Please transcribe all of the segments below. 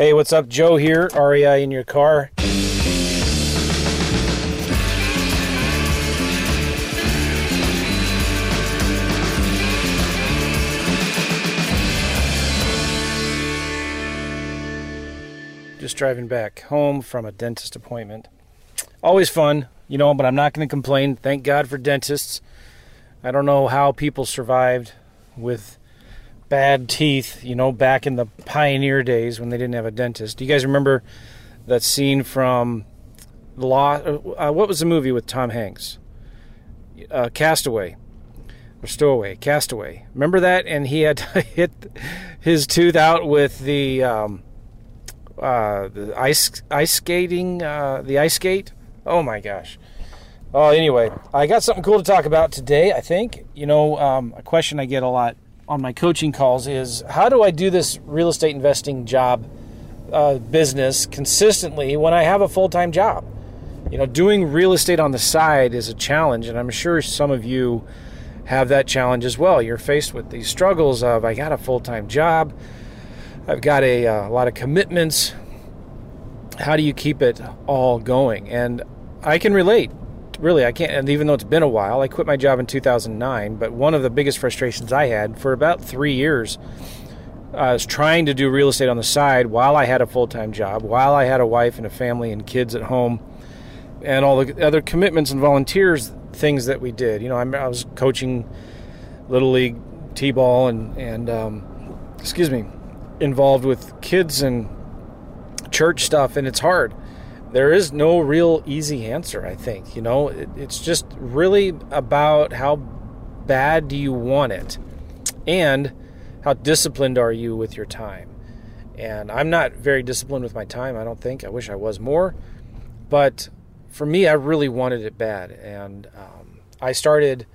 Hey, what's up? Joe here, REI in your car. Just driving back home from a dentist appointment. Always fun, you know, but I'm not going to complain. Thank God for dentists. I don't know how people survived with bad teeth, you know, back in the pioneer days when they didn't have a dentist. Do you guys remember that scene from the Law? Uh, what was the movie with Tom Hanks? Uh, Castaway or Stowaway, Castaway. Remember that? And he had to hit his tooth out with the um, uh, the ice ice skating, uh, the ice skate. Oh my gosh. Oh, anyway, I got something cool to talk about today. I think you know um, a question I get a lot on my coaching calls is how do I do this real estate investing job uh, business consistently when I have a full time job? You know, doing real estate on the side is a challenge, and I'm sure some of you have that challenge as well. You're faced with these struggles of I got a full time job, I've got a, uh, a lot of commitments. How do you keep it all going? And I can relate. Really, I can't. And even though it's been a while, I quit my job in 2009. But one of the biggest frustrations I had for about three years I was trying to do real estate on the side while I had a full time job, while I had a wife and a family and kids at home, and all the other commitments and volunteers things that we did. You know, I, was coaching little league t-ball and and um, excuse me, involved with kids and church stuff, and it's hard. There is no real easy answer. I think you know it, it's just really about how bad do you want it, and how disciplined are you with your time. And I'm not very disciplined with my time. I don't think. I wish I was more, but for me, I really wanted it bad, and um, I started.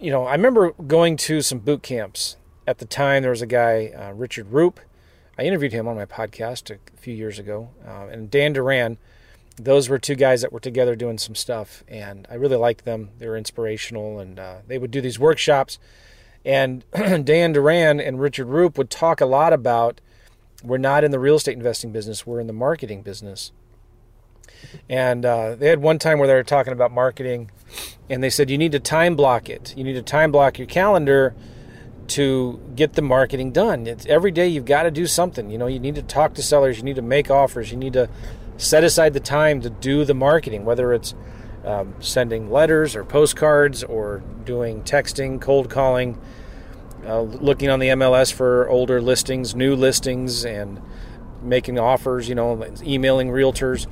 You know, I remember going to some boot camps at the time. There was a guy, uh, Richard Roop. I interviewed him on my podcast a few years ago, uh, and Dan Duran. Those were two guys that were together doing some stuff, and I really liked them. They were inspirational, and uh, they would do these workshops. And Dan Duran and Richard Roop would talk a lot about we're not in the real estate investing business, we're in the marketing business. And uh, they had one time where they were talking about marketing, and they said you need to time block it. You need to time block your calendar to get the marketing done. It's, every day you've got to do something. You know, you need to talk to sellers, you need to make offers, you need to set aside the time to do the marketing, whether it's um, sending letters or postcards or doing texting, cold calling, uh, looking on the MLS for older listings, new listings, and making offers. You know, emailing realtors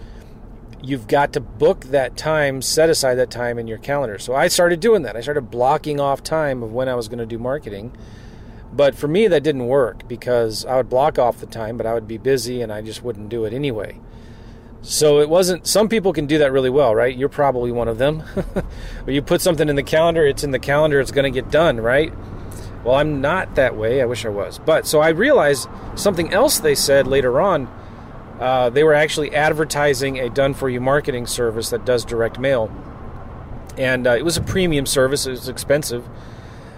you've got to book that time, set aside that time in your calendar. So I started doing that. I started blocking off time of when I was going to do marketing. But for me, that didn't work because I would block off the time, but I would be busy and I just wouldn't do it anyway. So it wasn't, some people can do that really well, right? You're probably one of them. But you put something in the calendar, it's in the calendar, it's going to get done, right? Well, I'm not that way. I wish I was. But so I realized something else they said later on uh, they were actually advertising a done for you marketing service that does direct mail. And uh, it was a premium service, it was expensive.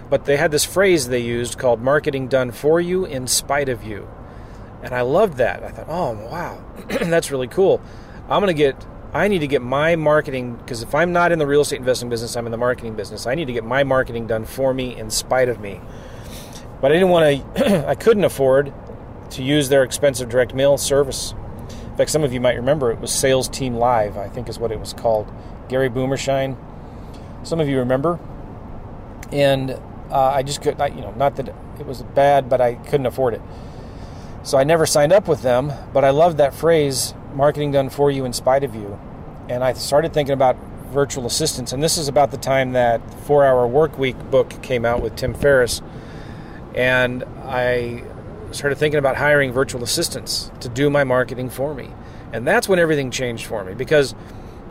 But they had this phrase they used called marketing done for you in spite of you. And I loved that. I thought, oh, wow, that's really cool. I'm going to get, I need to get my marketing, because if I'm not in the real estate investing business, I'm in the marketing business. I need to get my marketing done for me in spite of me. But I didn't want to, I couldn't afford to use their expensive direct mail service in fact, some of you might remember it was Sales Team Live, I think is what it was called. Gary Boomershine. Some of you remember. And uh, I just could, you know, not that it was bad, but I couldn't afford it. So I never signed up with them, but I loved that phrase, marketing done for you in spite of you. And I started thinking about virtual assistants. And this is about the time that Four Hour Work Week book came out with Tim Ferriss. And I started thinking about hiring virtual assistants to do my marketing for me. And that's when everything changed for me because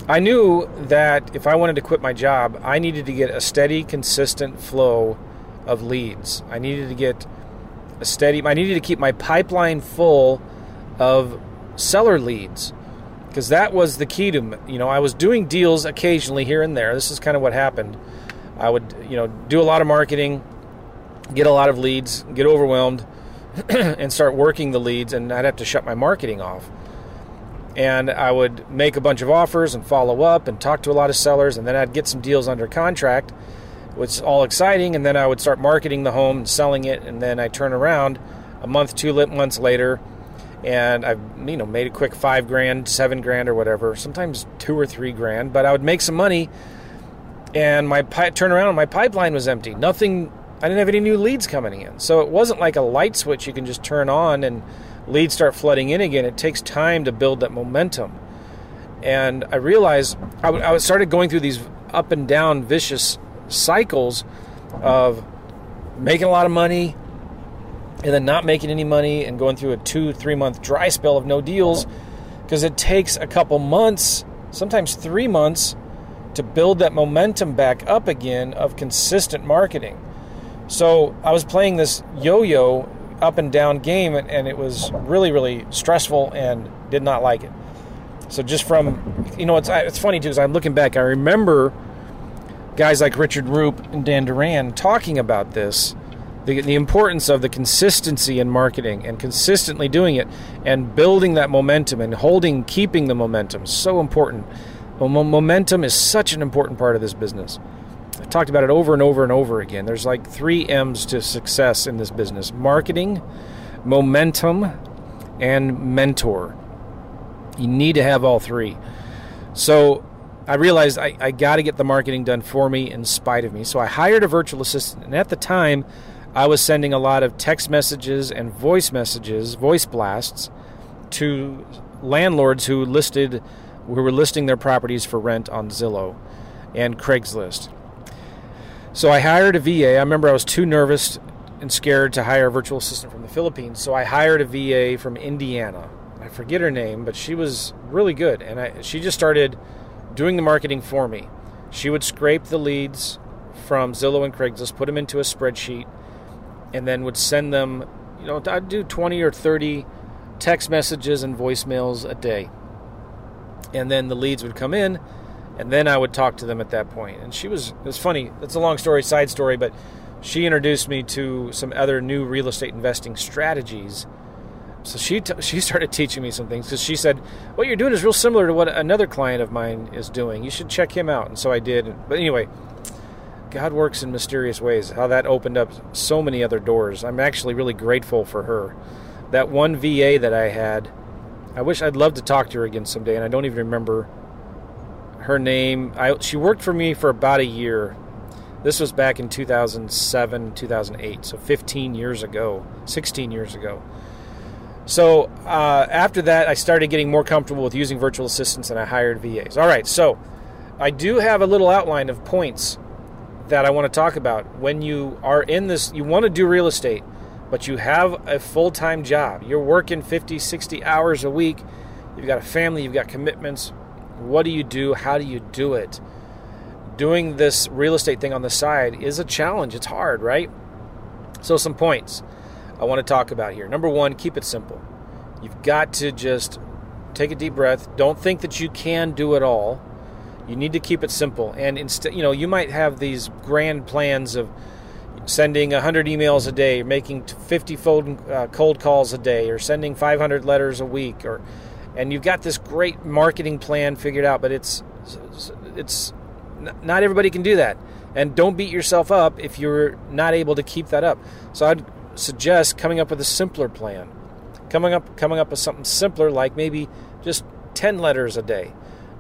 I knew that if I wanted to quit my job, I needed to get a steady, consistent flow of leads. I needed to get a steady, I needed to keep my pipeline full of seller leads because that was the key to, you know, I was doing deals occasionally here and there. This is kind of what happened. I would, you know, do a lot of marketing, get a lot of leads, get overwhelmed, and start working the leads, and I'd have to shut my marketing off. And I would make a bunch of offers and follow up and talk to a lot of sellers, and then I'd get some deals under contract, which is all exciting. And then I would start marketing the home and selling it, and then I turn around a month, two months later, and I've you know made a quick five grand, seven grand, or whatever. Sometimes two or three grand, but I would make some money, and my pi- turn around, my pipeline was empty. Nothing. I didn't have any new leads coming in, so it wasn't like a light switch you can just turn on and leads start flooding in again. It takes time to build that momentum, and I realized I, started going through these up and down vicious cycles of making a lot of money and then not making any money and going through a two, three month dry spell of no deals because it takes a couple months, sometimes three months, to build that momentum back up again of consistent marketing. So I was playing this yo yo up and down game and it was really, really stressful and did not like it. So just from, you know, it's, it's funny too, because I'm looking back, I remember guys like Richard Roop and Dan Duran talking about this the, the importance of the consistency in marketing and consistently doing it and building that momentum and holding, keeping the momentum so important. Momentum is such an important part of this business. Talked about it over and over and over again. There's like three M's to success in this business marketing, momentum, and mentor. You need to have all three. So I realized I, I got to get the marketing done for me in spite of me. So I hired a virtual assistant. And at the time, I was sending a lot of text messages and voice messages, voice blasts, to landlords who listed who were listing their properties for rent on Zillow and Craigslist. So I hired a VA. I remember I was too nervous and scared to hire a virtual assistant from the Philippines, so I hired a VA from Indiana. I forget her name, but she was really good, and I, she just started doing the marketing for me. She would scrape the leads from Zillow and Craigslist, put them into a spreadsheet, and then would send them, you know, I'd do 20 or 30 text messages and voicemails a day. And then the leads would come in, and then I would talk to them at that point. And she was, it was funny, it's a long story, side story, but she introduced me to some other new real estate investing strategies. So she t- she started teaching me some things because she said, "What you're doing is real similar to what another client of mine is doing. You should check him out." And so I did. But anyway, God works in mysterious ways. How that opened up so many other doors. I'm actually really grateful for her. That one VA that I had, I wish I'd love to talk to her again someday, and I don't even remember her name. I, she worked for me for about a year. This was back in 2007, 2008, so 15 years ago, 16 years ago. So uh, after that, I started getting more comfortable with using virtual assistants, and I hired VAs. All right, so I do have a little outline of points that I want to talk about. When you are in this, you want to do real estate, but you have a full time job. You're working 50, 60 hours a week. You've got a family, you've got commitments. What do you do? How do you do it? Doing this real estate thing on the side is a challenge. It's hard, right? So, some points I want to talk about here. Number one, keep it simple. You've got to just take a deep breath. Don't think that you can do it all. You need to keep it simple. And instead, you know, you might have these grand plans of sending 100 emails a day, making 50 fold, uh, cold calls a day, or sending 500 letters a week, or and you've got this great marketing plan figured out. But it's it's not everybody can do that. And don't beat yourself up if you're not able to keep that up. So I'd suggest coming up with a simpler plan. Coming up coming up with something simpler like maybe just 10 letters a day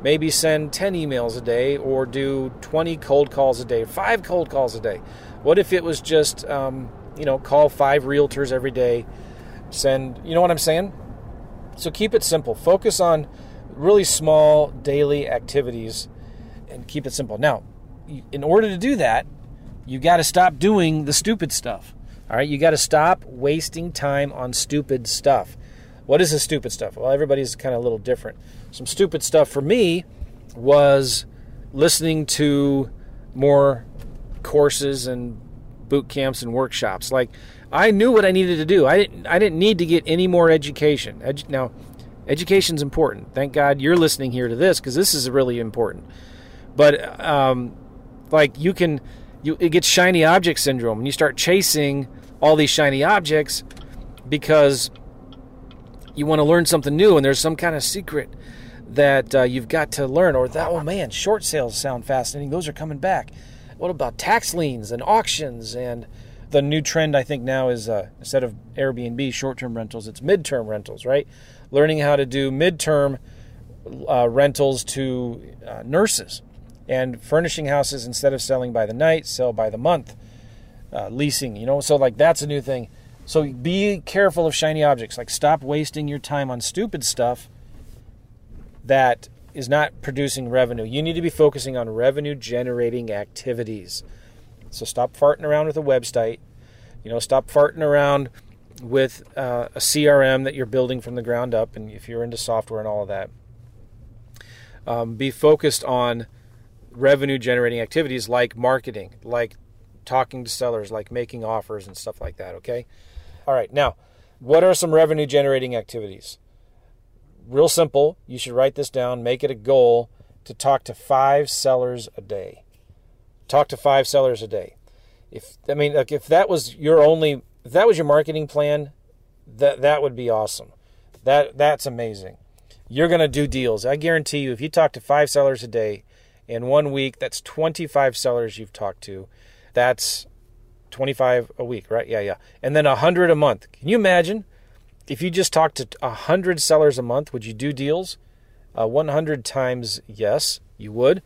maybe send 10 emails a day or do 20 cold calls a day, five cold calls a day? What if it was just, um, you know, call five realtors every day, send, you know what I'm saying? So keep it simple. Focus on really small daily activities and keep it simple. Now, in order to do that, you got to stop doing the stupid stuff. All right, you got to stop wasting time on stupid stuff. What is the stupid stuff? Well, everybody's kind of a little different. Some stupid stuff for me was listening to more courses and boot camps and workshops. Like I knew what I needed to do. I didn't I didn't need to get any more education. Edu- now, education's important. Thank God you're listening here to this because this is really important. But um, like you can you it gets shiny object syndrome and you start chasing all these shiny objects because you want to learn something new and there's some kind of secret that uh, you've got to learn. Or that, oh man, short sales sound fascinating. Those are coming back. What about tax liens and auctions? And the new trend, I think, now is uh, instead of Airbnb short term rentals, it's midterm rentals, right? Learning how to do midterm uh, rentals to uh, nurses and furnishing houses instead of selling by the night, sell by the month. Uh, leasing, you know, so like that's a new thing. So be careful of shiny objects. Like stop wasting your time on stupid stuff that is not producing revenue. You need to be focusing on revenue generating activities. So stop farting around with a website. You know, stop farting around with uh, a CRM that you're building from the ground up. And if you're into software and all of that, um, be focused on revenue generating activities like marketing, like talking to sellers, like making offers and stuff like that. Okay. All right. Now, what are some revenue generating activities? Real simple. You should write this down, make it a goal to talk to five sellers a day. Talk to five sellers a day. If I mean, like, if that was your only, if that was your marketing plan, that that would be awesome. That that's amazing. You're gonna do deals. I guarantee you, if you talk to five sellers a day in one week, that's 25 sellers you've talked to. That's 25 a week, right? Yeah, yeah. And then 100 a month. Can you imagine if you just talked to 100 sellers a month, would you do deals? Uh, 100 times yes, you would.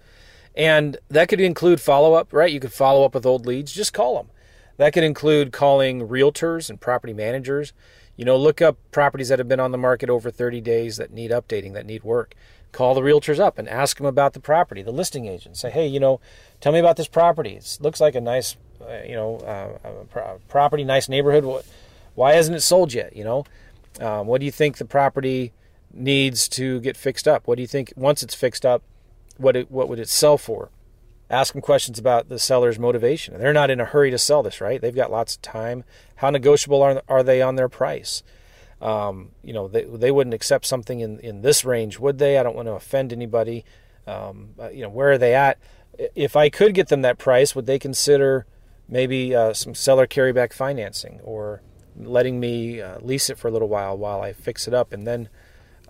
And that could include follow up, right? You could follow up with old leads, just call them. That could include calling realtors and property managers. You know, look up properties that have been on the market over 30 days that need updating, that need work. Call the realtors up and ask them about the property, the listing agent. Say, hey, you know, tell me about this property. It looks like a nice uh, you know, uh, property, nice neighborhood. Why hasn't it sold yet? You know, um, what do you think the property needs to get fixed up? What do you think once it's fixed up, what it, what would it sell for? Ask them questions about the seller's motivation. They're not in a hurry to sell this, right? They've got lots of time. How negotiable are, are they on their price? Um, you know, they, they wouldn't accept something in, in this range, would they? I don't want to offend anybody. Um, you know, where are they at? If I could get them that price, would they consider maybe uh, some seller carryback financing or letting me uh, lease it for a little while while I fix it up and then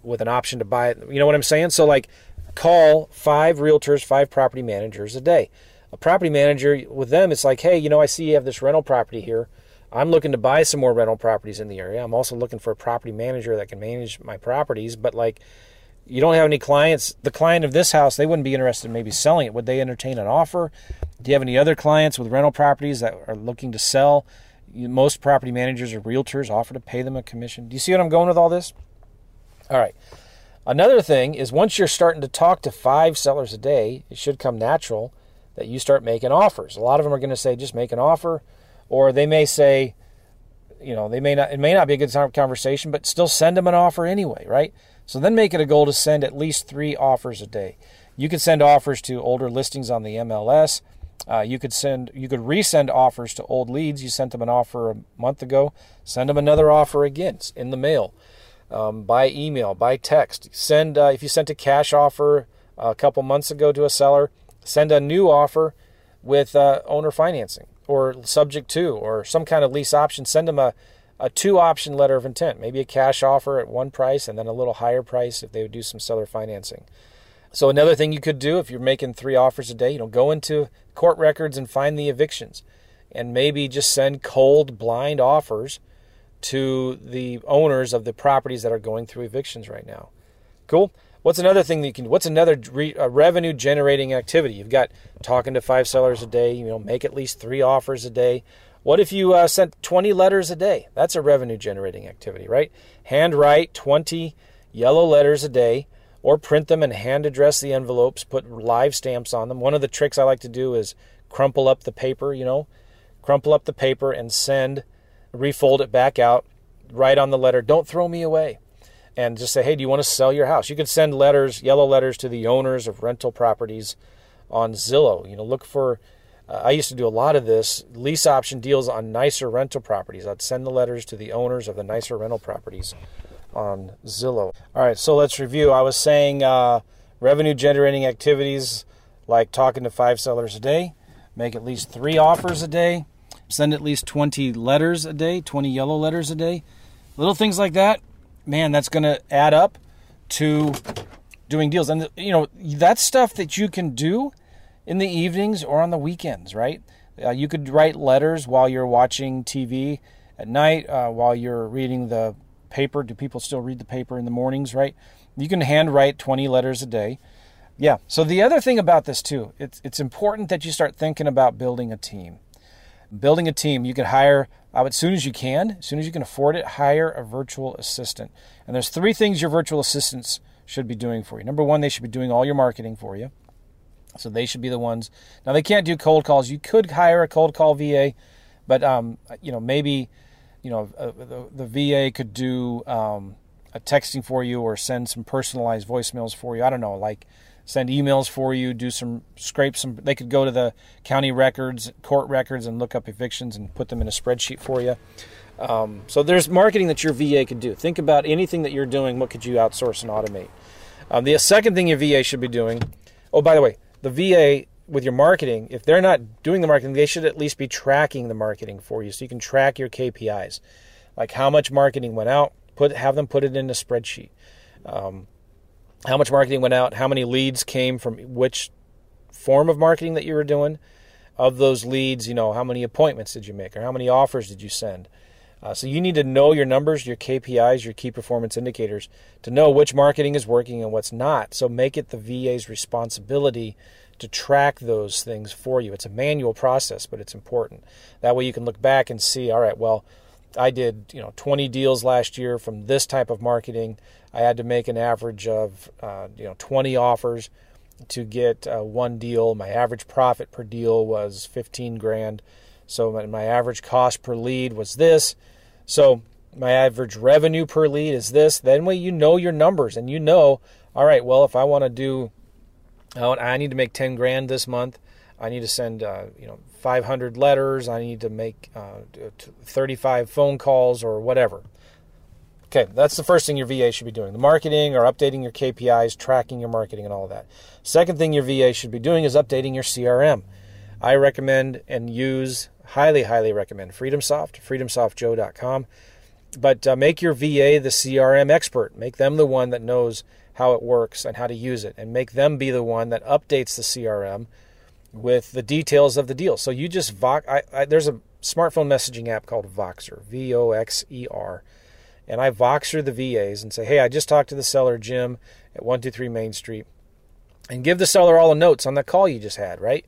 with an option to buy it. You know what I'm saying? So, like, call five realtors, five property managers a day. A property manager, with them, it's like, hey, you know, I see you have this rental property here. I'm looking to buy some more rental properties in the area. I'm also looking for a property manager that can manage my properties, but like, you don't have any clients. The client of this house, they wouldn't be interested in maybe selling it. Would they entertain an offer? Do you have any other clients with rental properties that are looking to sell? Most property managers or realtors offer to pay them a commission. Do you see what I'm going with all this? All right. Another thing is once you're starting to talk to five sellers a day, it should come natural that you start making offers. A lot of them are going to say just make an offer, or they may say, you know, they may not. It may not be a good conversation, but still send them an offer anyway, right? So then make it a goal to send at least three offers a day. You can send offers to older listings on the MLS. Uh, you could send, you could resend offers to old leads. You sent them an offer a month ago. Send them another offer again it's in the mail, um, by email, by text. Send uh, if you sent a cash offer a couple months ago to a seller, send a new offer with uh, owner financing or subject to or some kind of lease option. Send them a a two option letter of intent, maybe a cash offer at one price and then a little higher price if they would do some seller financing. So another thing you could do if you're making three offers a day, you know, go into court records and find the evictions and maybe just send cold blind offers to the owners of the properties that are going through evictions right now. Cool. What's another thing that you can? What's another re, revenue generating activity? You've got talking to five sellers a day. You know, make at least three offers a day. What if you uh, sent 20 letters a day? That's a revenue generating activity, right? Handwrite 20 yellow letters a day or print them and hand address the envelopes, put live stamps on them. One of the tricks I like to do is crumple up the paper, you know, crumple up the paper and send, refold it back out, write on the letter, don't throw me away. And just say, hey, do you want to sell your house? You can send letters, yellow letters to the owners of rental properties on Zillow. You know, look for uh, I used to do a lot of this lease option deals on nicer rental properties. I'd send the letters to the owners of the nicer rental properties on Zillow. All right, so let's review. I was saying uh, revenue generating activities like talking to five sellers a day, make at least three offers a day, send at least 20 letters a day, 20 yellow letters a day, Little things like that, man, that's going to add up to doing deals. And, you know, that's stuff that you can do in the evenings or on the weekends, right? Uh, you could write letters while you're watching TV at night, uh, while you're reading the paper. Do people still read the paper in the mornings, right? You can handwrite 20 letters a day. Yeah. So the other thing about this too, it's it's important that you start thinking about building a team. Building a team, you can hire uh, as soon as you can, as soon as you can afford it, hire a virtual assistant. And there's three things your virtual assistants should be doing for you. Number one, they should be doing all your marketing for you. So they should be the ones. Now they can't do cold calls. You could hire a cold call VA, but um, you know maybe you know uh, the, the, VA could do um, a texting for you or send some personalized voicemails for you. I don't know, like send emails for you, do some scrape some. They could go to the county records, court records, and look up evictions and put them in a spreadsheet for you. Um, so there's marketing that your VA could do. Think about anything that you're doing. What could you outsource and automate? Um, the second thing your VA should be doing. Oh, by the way, the VA with your marketing, if they're not doing the marketing, they should at least be tracking the marketing for you, so you can track your KPIs, like how much marketing went out. Put have them put it in a spreadsheet. Um, how much marketing went out, how many leads came from which form of marketing that you were doing. Of those leads, you know, how many appointments did you make or how many offers did you send? Uh, so you need to know your numbers, your KPIs, your key performance indicators to know which marketing is working and what's not. So make it the VA's responsibility to track those things for you. It's a manual process, but it's important. That way you can look back and see, all right, well, I did, you know, 20 deals last year from this type of marketing. I had to make an average of uh, you know 20 offers to get uh, one deal. My average profit per deal was 15 grand. So my, my average cost per lead was this. So my average revenue per lead is this. Then when you know your numbers and you know, all right, well, if I want to do, I need to make 10 grand this month. I need to send, uh, you know, 500 letters. I need to make uh, 35 phone calls or whatever. Okay, that's the first thing your VA should be doing the marketing or updating your KPIs, tracking your marketing, and all that. Second thing your VA should be doing is updating your CRM. I recommend and use, highly, highly recommend FreedomSoft, freedomsoftjoe.com. But uh, make your VA the CRM expert. Make them the one that knows how it works and how to use it, and make them be the one that updates the CRM with the details of the deal. So you just Vox. I, I, there's a smartphone messaging app called Voxer, V O X E R and I Voxer the VAs and say, hey, I just talked to the seller, Jim, at 123 Main Street, and give the seller all the notes on the call you just had, right?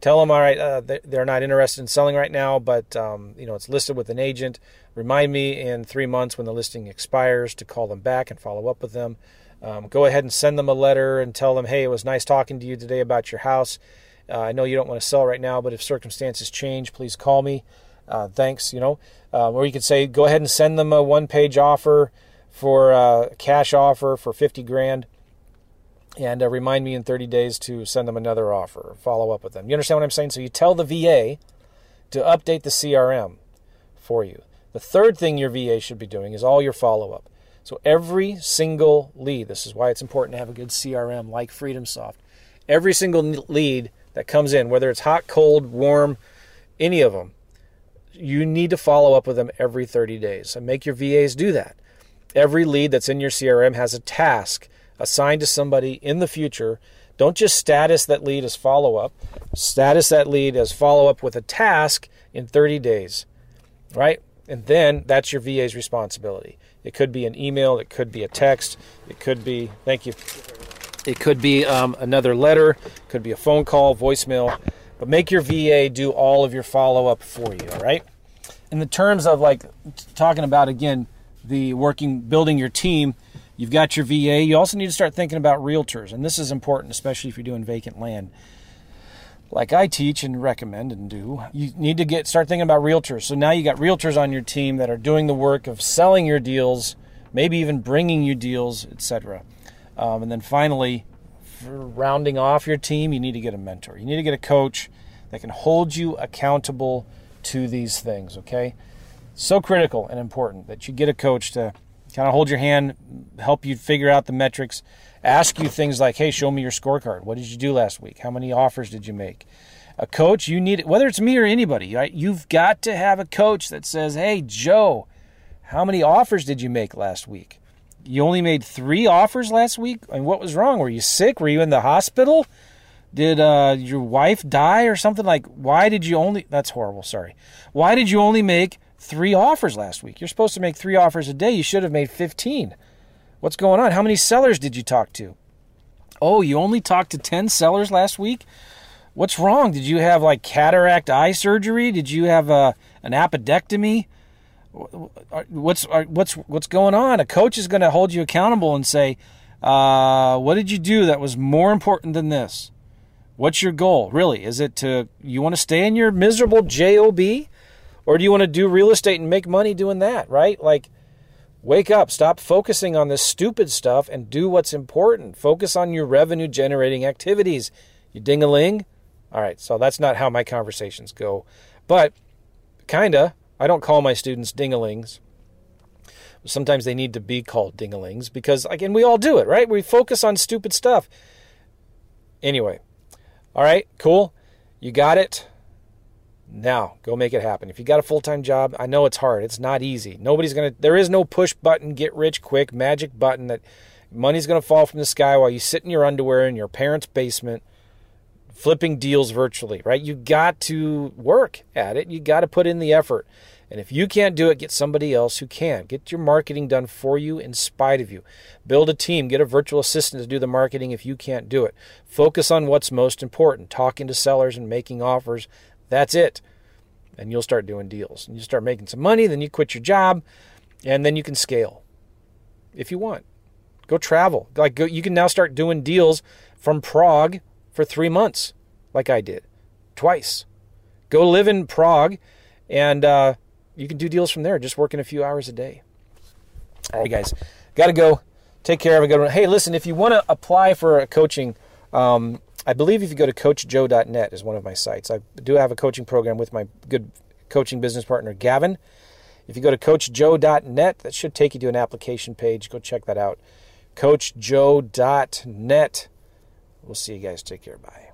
Tell them, all right, uh, they're not interested in selling right now, but um, you know it's listed with an agent. Remind me in three months when the listing expires to call them back and follow up with them. Um, go ahead and send them a letter and tell them, hey, it was nice talking to you today about your house. Uh, I know you don't want to sell right now, but if circumstances change, please call me uh, thanks, you know. Uh, or you could say, go ahead and send them a one page offer for a uh, cash offer for 50 grand and uh, remind me in 30 days to send them another offer, follow up with them. You understand what I'm saying? So you tell the VA to update the CRM for you. The third thing your VA should be doing is all your follow up. So every single lead, this is why it's important to have a good CRM like FreedomSoft. Every single lead that comes in, whether it's hot, cold, warm, any of them, you need to follow up with them every 30 days and make your VAs do that. Every lead that's in your CRM has a task assigned to somebody in the future. Don't just status that lead as follow up, status that lead as follow up with a task in 30 days, right? And then that's your VA's responsibility. It could be an email, it could be a text, it could be, thank you, it could be um, another letter, could be a phone call, voicemail but make your VA do all of your follow up for you, all right? In the terms of like talking about again, the working, building your team, you've got your VA. You also need to start thinking about realtors, and this is important, especially if you're doing vacant land. Like I teach and recommend and do, you need to get start thinking about realtors. So now you got realtors on your team that are doing the work of selling your deals, maybe even bringing you deals, etc. Um, and then finally, for rounding off your team, you need to get a mentor. You need to get a coach that can hold you accountable to these things, okay? So critical and important that you get a coach to kind of hold your hand, help you figure out the metrics, ask you things like, hey, show me your scorecard. What did you do last week? How many offers did you make? A coach, you need, whether it's me or anybody, right? You've got to have a coach that says, hey, Joe, How many offers did you make last week? You only made three offers last week? I And what was wrong? Were you sick? Were you in the hospital? Did uh, your wife die or something? Like, why did you only. That's horrible, sorry. Why did you only make three offers last week? You're supposed to make three offers a day. You should have made 15. What's going on? How many sellers did you talk to? Oh, you only talked to 10 sellers last week? What's wrong? Did you have like cataract eye surgery? Did you have a, uh, an appendectomy? What's what's what's going on? A coach is going to hold you accountable and say, uh, "What did you do that was more important than this? What's your goal? Really? Is it to you want to stay in your miserable job, or do you want to do real estate and make money doing that? Right? Like, wake up, stop focusing on this stupid stuff, and do what's important. Focus on your revenue generating activities. You ding a ling. All right, so that's not how my conversations go, but kinda. I don't call my students dingalings. Sometimes they need to be called dingalings because, again, we all do it, right? We focus on stupid stuff. Anyway, all right, cool. You got it. Now go make it happen. If you got a full time job, I know it's hard. It's not easy. Nobody's gonna. There is no push button, get rich quick, magic button that money's gonna fall from the sky while you sit in your underwear in your parents' basement flipping deals virtually, right? You got to work at it. You got to put in the effort. And if you can't do it, get somebody else who can. Get your marketing done for you in spite of you. Build a team. Get a virtual assistant to do the marketing if you can't do it. Focus on what's most important talking to sellers and making offers. That's it. And you'll start doing deals. And you start making some money, then you quit your job, and then you can scale if you want. Go travel. Like go, you can now start doing deals from Prague for three months, like I did, twice. Go live in Prague, and uh, you can do deals from there, just working a few hours a day. All right, guys, got to go. Take care. Have a good one. Hey, listen, if you want to apply for a coaching, um, I believe if you go to coachjoe.net is one of my sites. I do have a coaching program with my good coaching business partner, Gavin. If you go to coachjoe.net, that should take you to an application page. Go check that out. coachjoe.net. We'll see you guys. Take care. Bye.